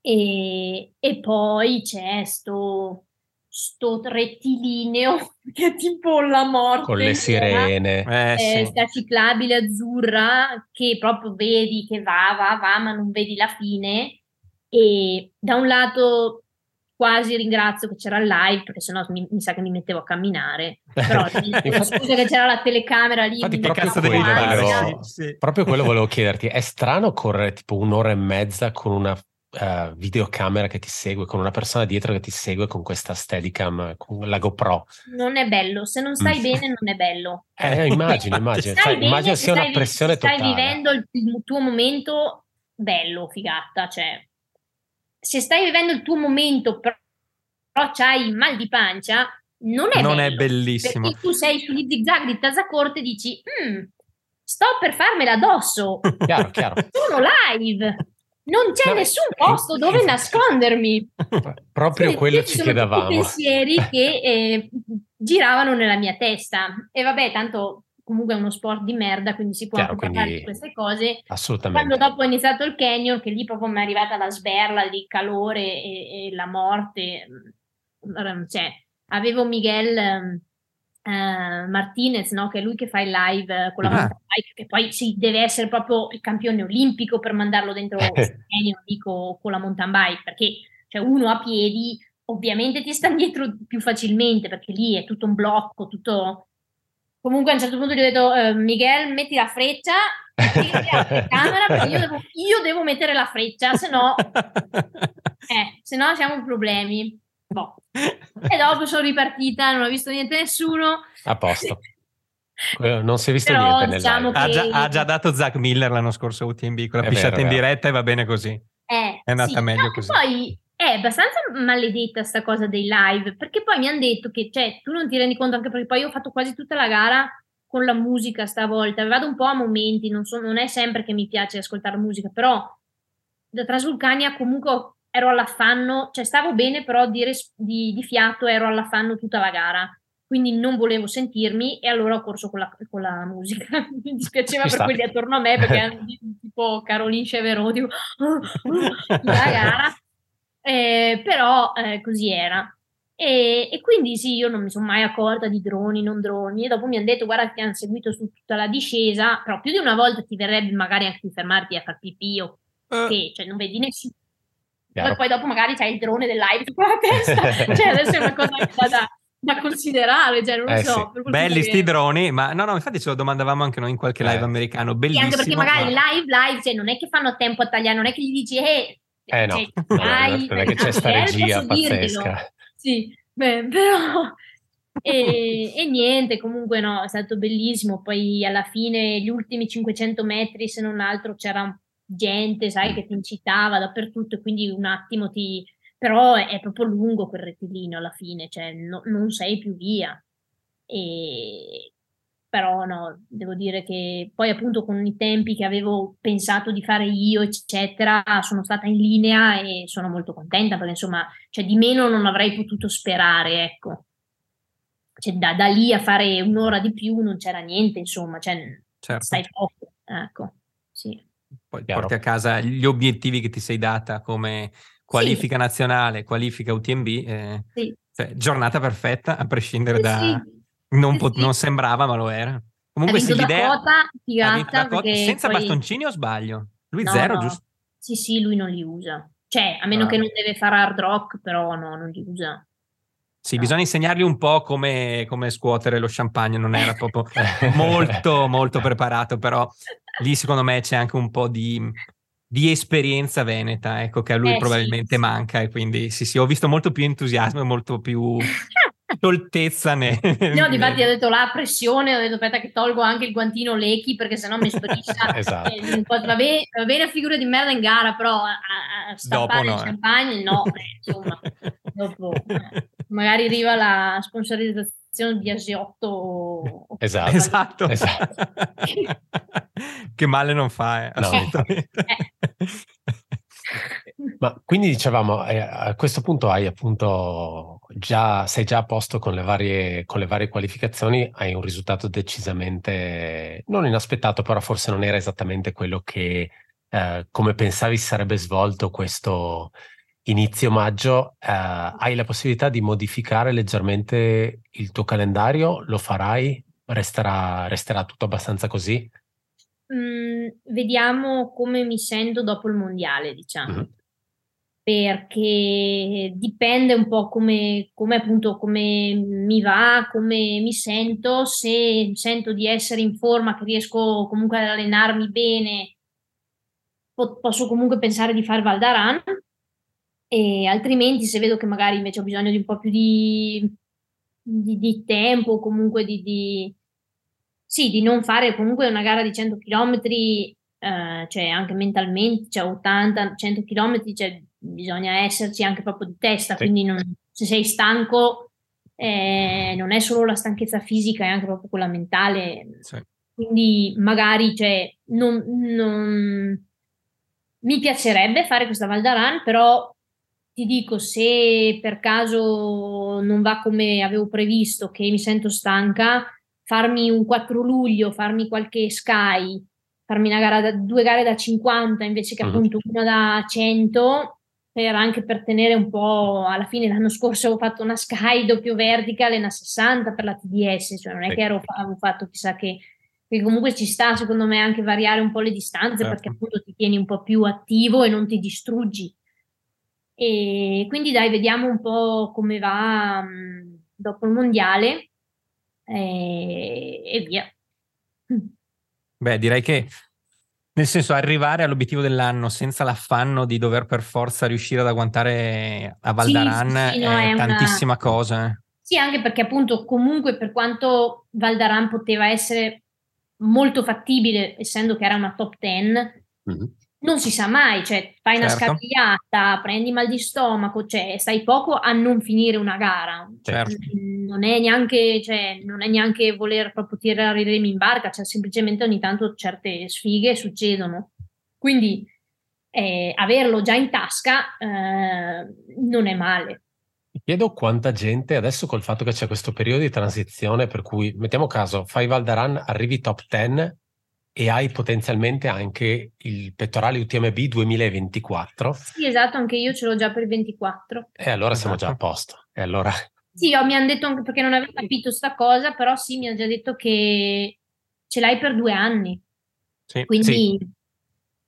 E, e poi c'è sto, sto rettilineo che è tipo la morte. Con le sirene. Eh, eh, sì. Sta ciclabile azzurra che proprio vedi che va, va, va, ma non vedi la fine e da un lato quasi ringrazio che c'era il live perché sennò mi, mi sa che mi mettevo a camminare. Però scusa che c'era la telecamera lì Infatti, proprio, quello volevo, sì, sì. proprio quello volevo chiederti. È strano correre tipo un'ora e mezza con una uh, videocamera che ti segue con una persona dietro che ti segue con questa steadicam con la GoPro? Non è bello. Se non stai mm. bene non è bello. Eh, immagino immagino. cioè, bene, immagino sia una pressione stai totale. stai vivendo il, il tuo momento bello figata cioè se stai vivendo il tuo momento, però, però hai mal di pancia, non è, non bello, è bellissimo. Perché tu sei sugli zigzag di Tasacorte e dici, mm, sto per farmela addosso. chiaro, chiaro. Sono live. Non c'è no, nessun posto dove nascondermi. Proprio Quindi, quello ci chiedevamo. pensieri che eh, giravano nella mia testa. E vabbè, tanto comunque è uno sport di merda, quindi si può Chiaro, parlare di queste cose. Assolutamente. Quando dopo ho iniziato il canyon, che lì proprio mi è arrivata la sberla di calore e, e la morte, cioè, avevo Miguel uh, Martinez, no? che è lui che fa il live con la ah. mountain bike, che poi sì, deve essere proprio il campione olimpico per mandarlo dentro il canyon, dico, con la mountain bike, perché cioè, uno a piedi ovviamente ti sta dietro più facilmente, perché lì è tutto un blocco, tutto Comunque a un certo punto gli ho detto, eh, Miguel, metti la freccia, metti la camera, perché io devo, io devo, mettere la freccia, se no, eh, se no siamo problemi. Boh. E dopo sono ripartita, non ho visto niente nessuno. A posto. Non si è visto Però, niente diciamo che... ha, già, ha, già, dato Zach Miller l'anno scorso a UTMB con la è pisciata vero, in diretta e va bene così. Eh, è andata sì, meglio no, così. Poi è abbastanza maledetta sta cosa dei live, perché poi mi hanno detto che, cioè, tu non ti rendi conto, anche perché poi io ho fatto quasi tutta la gara con la musica stavolta, vado un po' a momenti, non, so, non è sempre che mi piace ascoltare musica, però da Trasvulcania comunque ero all'affanno, cioè stavo bene, però di, res- di, di, fiato ero all'affanno tutta la gara, quindi non volevo sentirmi e allora ho corso con la, con la musica. mi dispiaceva per quelli attorno a me perché erano tipo Caroline Chevero, tipo, la gara. Eh, però eh, così era. E, e, quindi sì, io non mi sono mai accorta di droni, non droni, e dopo mi hanno detto guarda ti hanno seguito su tutta la discesa, però più di una volta ti verrebbe magari anche di fermarti a far pipì o uh. che, cioè non vedi nessuno. Poi, poi dopo magari c'hai il drone del live su la testa, cioè adesso è una cosa da, da considerare, cioè non lo eh, so. Sì. Belli sti droni, ma no, no, infatti ce lo domandavamo anche noi in qualche live eh. americano, bellissimo. Sì, anche perché magari ma... live, live, cioè non è che fanno tempo a tagliare, non è che gli dici, eh, eh no, cioè, no hai, che c'è sta regia pazzesca. Sì, beh, però... e, e, niente, comunque no, è stato bellissimo. Poi alla fine, gli ultimi 500 metri, se non altro, c'era gente, sai, che ti incitava dappertutto, e quindi un attimo ti... Però è, è proprio lungo quel rettilineo alla fine, cioè no, non sei più via. E però no, devo dire che poi appunto con i tempi che avevo pensato di fare io, eccetera, sono stata in linea e sono molto contenta perché insomma, cioè, di meno non avrei potuto sperare, ecco. Cioè, da, da, lì a fare un'ora di più non c'era niente, insomma, cioè, certo. stai poco, ecco, sì. Poi Chiaro. porti a casa gli obiettivi che ti sei data come qualifica sì. nazionale, qualifica UTMB, eh, sì. cioè, giornata perfetta a prescindere sì, da non, pot- non, sembrava, ma lo era. Comunque, se l'idea figata, quota, senza poi... bastoncini o sbaglio? Lui no, zero, no. giusto? Sì, sì, lui non li usa. Cioè, a meno ah. che non deve fare hard rock, però no, non li usa. Sì, no. bisogna insegnargli un po' come, come, scuotere lo champagne, non era proprio molto, molto preparato, però lì secondo me c'è anche un po' di, di esperienza veneta, ecco, che a lui eh, probabilmente sì, manca e quindi sì, sì, ho visto molto più entusiasmo e molto più stoltezza. Ne, no, difatti ho detto la pressione, ho detto aspetta che tolgo anche il guantino Lechi perché sennò mi spedisce. esatto. Eh, va, bene, va bene figura di merda in gara, però a, a stappare no, il eh. champagne no, eh, insomma, dopo magari arriva la sponsorizzazione di Asiotto. Esatto. esatto. esatto. che male non fa, eh, assolutamente. No. Eh. Ma quindi dicevamo, eh, a questo punto hai appunto già, sei già a posto con le, varie, con le varie qualificazioni, hai un risultato decisamente non inaspettato, però forse non era esattamente quello che eh, come pensavi sarebbe svolto questo inizio maggio. Eh, hai la possibilità di modificare leggermente il tuo calendario? Lo farai? Resterà, resterà tutto abbastanza così? Mm, vediamo come mi sento dopo il mondiale, diciamo. Mm-hmm perché dipende un po' come, come, appunto come mi va, come mi sento, se sento di essere in forma, che riesco comunque ad allenarmi bene, po- posso comunque pensare di fare Valdaran e altrimenti se vedo che magari invece ho bisogno di un po' più di, di, di tempo, comunque di, di, sì, di non fare comunque una gara di 100 km, eh, cioè anche mentalmente, cioè 80, 100 km, cioè bisogna esserci anche proprio di testa, sì. quindi non, se sei stanco eh, non è solo la stanchezza fisica, è anche proprio quella mentale. Sì. Quindi magari cioè, non, non... mi piacerebbe fare questa Valdaran, però ti dico, se per caso non va come avevo previsto, che mi sento stanca, farmi un 4 luglio, farmi qualche Sky, farmi una gara da, due gare da 50 invece che uh-huh. appunto una da 100, per, anche per tenere un po', alla fine l'anno scorso avevo fatto una Sky doppio vertical e una 60 per la TDS, cioè non è che ero, avevo fatto chissà che, che comunque ci sta secondo me anche variare un po' le distanze certo. perché appunto ti tieni un po' più attivo e non ti distruggi. E quindi dai, vediamo un po' come va mh, dopo il mondiale e, e via. Beh, direi che nel senso, arrivare all'obiettivo dell'anno senza l'affanno di dover per forza riuscire ad agguantare a Valdaran sì, sì, sì, no, è, è, tantissima una... cosa. Sì, anche perché appunto comunque per quanto Valdaran poteva essere molto fattibile, essendo che era una top 10, mm-hmm. Non si sa mai, cioè fai certo. una scagliata, prendi mal di stomaco, cioè stai poco a non finire una gara. Certo. Non è neanche, cioè, non è neanche voler proprio tirare i remi in barca, cioè semplicemente ogni tanto certe sfighe succedono. Quindi eh, averlo già in tasca eh, non è male. Mi chiedo quanta gente adesso col fatto che c'è questo periodo di transizione per cui, mettiamo caso, fai Valdaran, arrivi top 10 e hai potenzialmente anche il pettorale UTMB 2024. Sì, esatto, anche io ce l'ho già per il 24. E allora esatto. siamo già a posto. E allora sì, oh, mi hanno detto anche perché non avevo capito sta cosa, però sì, mi hanno già detto che ce l'hai per due anni. Sì, Quindi... Sì.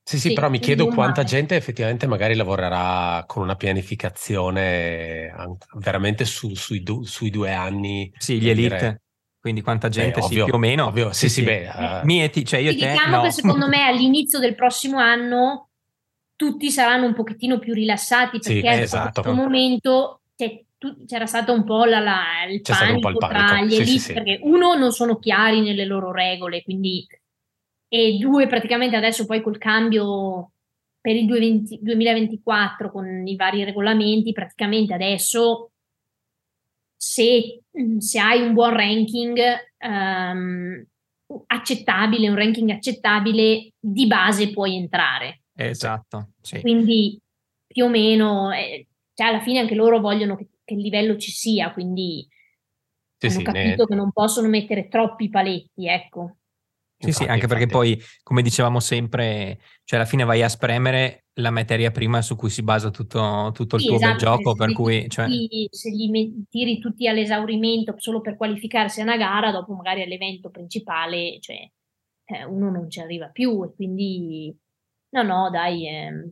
Sì, sì, sì, però mi chiedo quanta male. gente effettivamente magari lavorerà con una pianificazione veramente su, sui, du, sui, due anni. Sì, gli elite. Dire... Quindi quanta gente, beh, ovvio, sì, più o meno. Ovvio, sì, sì, sì, beh. Uh... Mieti, cioè io sì, te, diciamo no. che secondo me all'inizio del prossimo anno tutti saranno un pochettino più rilassati perché sì, esatto. in questo momento cioè, tu, c'era stato un po' la, la, il, panico il, panico tra gli elite, sì, sì, perché uno non sono chiari nelle loro regole, quindi e due praticamente adesso poi col cambio per il 2020, 2024 con i vari regolamenti, praticamente adesso se, se hai un buon ranking um, accettabile, un ranking accettabile, di base puoi entrare. Esatto, sì. Quindi più o meno, eh, cioè alla fine anche loro vogliono che, che il livello ci sia, quindi sì, hanno sì, capito ne... che non possono mettere troppi paletti, ecco. Sì, infatti, sì, anche infatti. perché poi, come dicevamo sempre, cioè alla fine vai a spremere la materia prima su cui si basa tutto, tutto il sì, tuo esatto, bel gioco, per cui... Cioè... Se li tiri tutti all'esaurimento solo per qualificarsi a una gara, dopo magari all'evento principale, cioè, eh, uno non ci arriva più e quindi... No, no, dai, eh,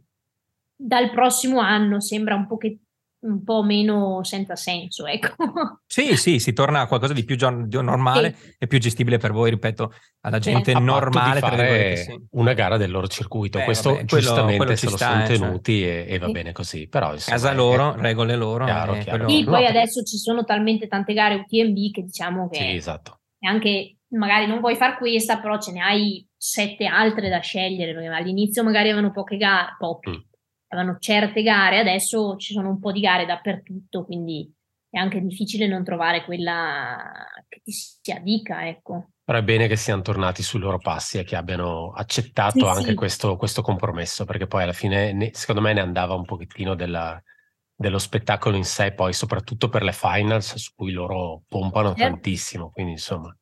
dal prossimo anno sembra un pochettino un po' meno senza senso, ecco. Sì, sì, si torna a qualcosa di più giorn- normale sì. e più gestibile per voi, ripeto, alla gente sì. normale. Fare sì. una gara del loro circuito, Beh, questo vabbè, giustamente quello se lo sono cioè. tenuti cioè. e, e, va bene così, però insomma, Casa loro, è, regole loro. Chiaro, chiaro. Sì, poi adesso ci sono talmente tante gare UTMB che diciamo che sì, esatto. anche magari non vuoi fare questa, però ce ne hai sette altre da scegliere, perché all'inizio magari avevano poche gare, poche. Mm avevano certe gare, adesso ci sono un po' di gare dappertutto, quindi è anche difficile non trovare quella che ti si addica, ecco. Però è bene che siano tornati sui loro passi e che abbiano accettato sì, anche sì. Questo, questo, compromesso, perché poi alla fine ne, secondo me ne andava un pochettino della, dello spettacolo in sé, poi soprattutto per le finals su cui loro pompano certo. tantissimo, quindi insomma.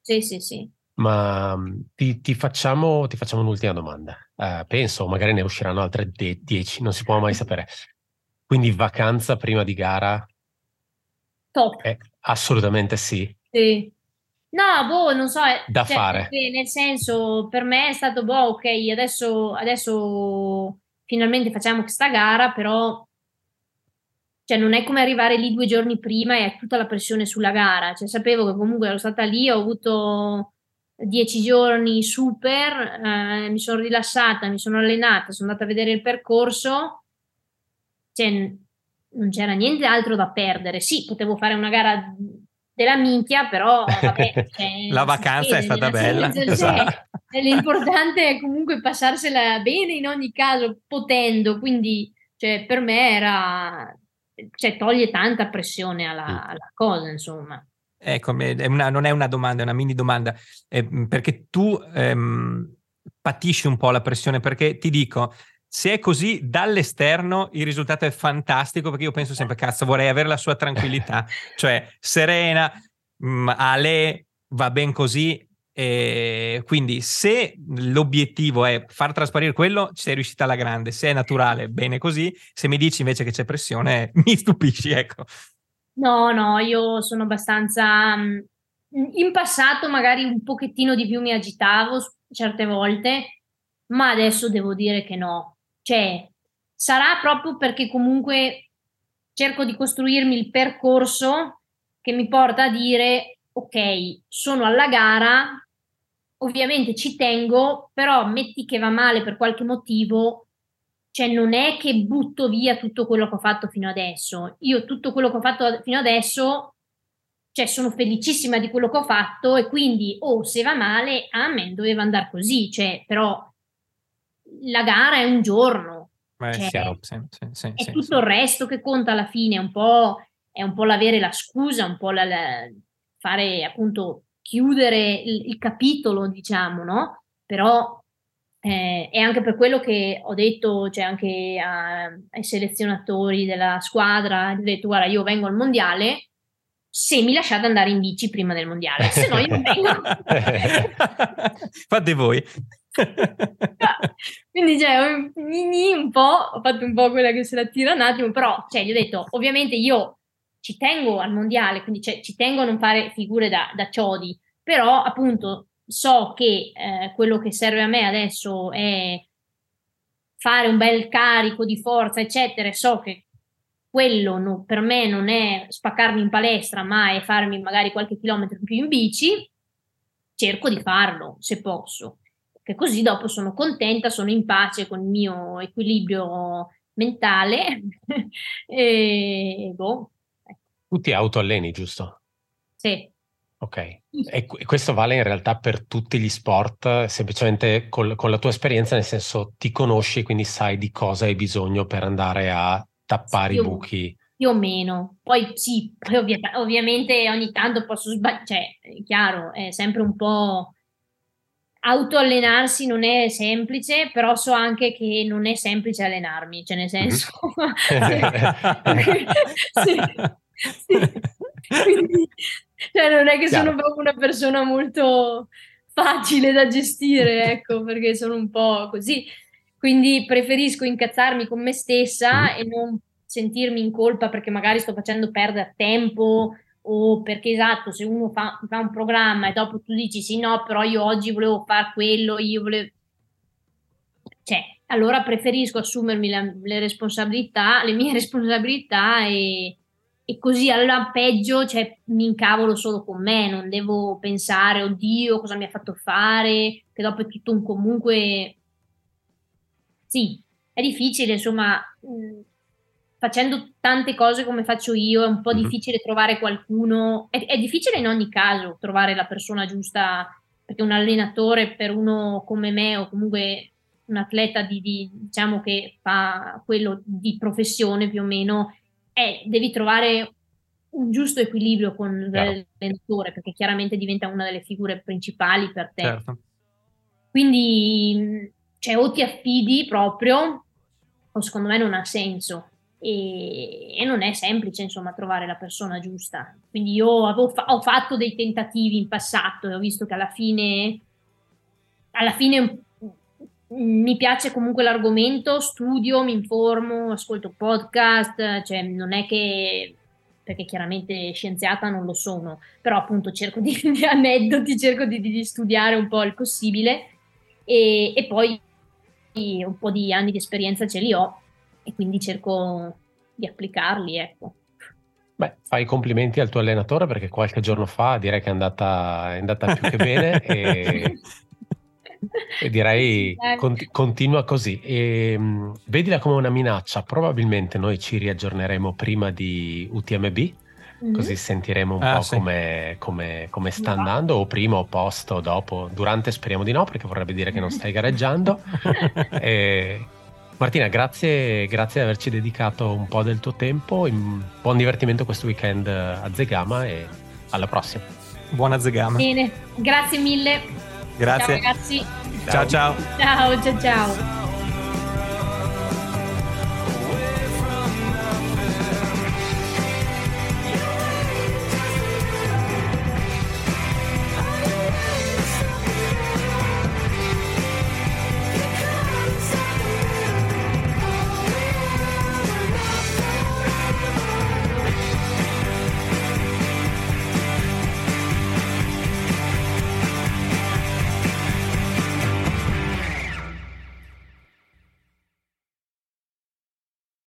Sì, sì, sì. Ma mm, ti, ti, facciamo, ti facciamo, un'ultima domanda. Uh, penso, magari ne usciranno altre 10, non si può mai sapere. Quindi vacanza prima di gara? Top. Eh, assolutamente sì. Sì. No, boh, non so. Eh, da cioè, fare. Nel senso, per me è stato, boh, ok, adesso, adesso finalmente facciamo questa gara, però cioè non è come arrivare lì due giorni prima e hai tutta la pressione sulla gara. Cioè, sapevo che comunque ero stata lì, ho avuto dieci giorni super, eh, mi sono rilassata, mi sono allenata, sono andata a vedere il percorso, cioè, non c'era niente altro da perdere. Sì, potevo fare una gara della minchia, però vabbè, cioè, la vacanza è stata bella. Senso, esatto. cioè, l'importante è comunque passarsela bene in ogni caso, potendo, quindi cioè, per me era, cioè, toglie tanta pressione alla, alla cosa, insomma. Ecco, è una, non è una domanda, è una mini domanda, eh, perché tu ehm, patisci un po' la pressione, perché ti dico, se è così dall'esterno il risultato è fantastico, perché io penso sempre, cazzo, vorrei avere la sua tranquillità, cioè serena, mh, mm, Ale, va ben così, e quindi se l'obiettivo è far trasparire quello, sei riuscita alla grande, se è naturale, bene così, se mi dici invece che c'è pressione, mi stupisci, ecco. No, no, io sono abbastanza... Mm, in passato magari un pochettino di più mi agitavo certe volte, ma adesso devo dire che no. Cioè, sarà proprio perché comunque cerco di costruirmi il percorso che mi porta a dire, ok, sono alla gara, ovviamente ci tengo, però metti che va male per qualche motivo, cioè non è che butto via tutto quello che ho fatto fino adesso. Io tutto quello che ho fatto fino adesso, cioè sono felicissima di quello che ho fatto e quindi, oh, se va male, amen, doveva andare così, cioè, però la gara è un giorno. Eh, cioè, chiaro, sì, sì, sì, è tutto il resto che conta alla fine, è un po', è un po l'avere la scusa, un po' la, la, fare appunto chiudere il, il capitolo, diciamo, no? Però eh, e anche per quello che ho detto, cioè anche a, ai selezionatori della squadra, ho detto guarda io vengo al mondiale se mi lasciate andare in bici prima del mondiale, se no io non vengo. Fate voi. Quindi cioè, un po', ho fatto un po' quella che se la tira un attimo, però cioè, gli ho detto ovviamente io ci tengo al mondiale, quindi cioè, ci tengo a non fare figure da, da ciodi, però appunto so che eh, quello che serve a me adesso è fare un bel carico di forza, eccetera, so che quello no, per me non è spaccarmi in palestra, ma è farmi magari qualche chilometro in più in bici, cerco di farlo se posso, che così dopo sono contenta, sono in pace con il mio equilibrio mentale e boh. Ecco. Tu ti autoalleni, giusto? Sì. Ok, e questo vale in realtà per tutti gli sport, semplicemente col, con la tua esperienza, nel senso ti conosci, quindi sai di cosa hai bisogno per andare a tappare sì, i buchi. Più o meno, poi sì, poi ovvia- ovviamente ogni tanto posso sbagliare, cioè, è chiaro, è sempre un po' autoallenarsi non è semplice, però so anche che non è semplice allenarmi, cioè nel senso... sì, sì. Quindi, cioè non è che Chiaro. sono proprio una persona molto facile da gestire, ecco, perché sono un po' così. Quindi preferisco incazzarmi con me stessa mm. e non sentirmi in colpa perché magari sto facendo perdere tempo o perché esatto, se uno fa, fa, un programma e dopo tu dici sì, no, però io oggi volevo fare quello, io volevo... Cioè, allora preferisco assumermi la, le responsabilità, le mie responsabilità e, e così allora peggio, cioè, mi incavolo solo con me, non devo pensare, oddio, cosa mi ha fatto fare, che dopo è tutto un comunque... Sì, è difficile, insomma, facendo tante cose come faccio io, è un po' mm-hmm. difficile trovare qualcuno, è, è, difficile in ogni caso trovare la persona giusta, perché un allenatore per uno come me o comunque un atleta di, di, diciamo che fa quello di professione più o meno, è, devi trovare un giusto equilibrio con Chiaro. l'allenatore, perché chiaramente diventa una delle figure principali per te. Certo. Quindi, cioè, o ti affidi proprio, o secondo me non ha senso e, e, non è semplice insomma trovare la persona giusta. Quindi io fa- ho fatto dei tentativi in passato e ho visto che alla fine, alla fine mi piace comunque l'argomento, studio, mi informo, ascolto podcast, cioè non è che perché chiaramente scienziata non lo sono, però appunto cerco di, di aneddoti, cerco di, di, studiare un po' il possibile e, e poi un po' di anni di esperienza ce li ho e quindi cerco di applicarli, ecco. Beh, fai i complimenti al tuo allenatore perché qualche giorno fa direi che è andata, è andata più che bene e, e direi conti, continua così. E, um, vedila come una minaccia, probabilmente noi ci riaggiorneremo prima di UTMB, mm-hmm. così sentiremo un ah, po' sì. come, come, come, sta no. andando, o prima o post o dopo. Durante speriamo di no perché vorrebbe dire che non stai gareggiando. e, Martina, grazie, grazie di averci dedicato un po' del tuo tempo. Buon divertimento questo weekend a Zegama e alla prossima. Buona Zegama. Bene, grazie mille. Grazie. Ciao ragazzi. ciao. Ciao ciao ciao. ciao.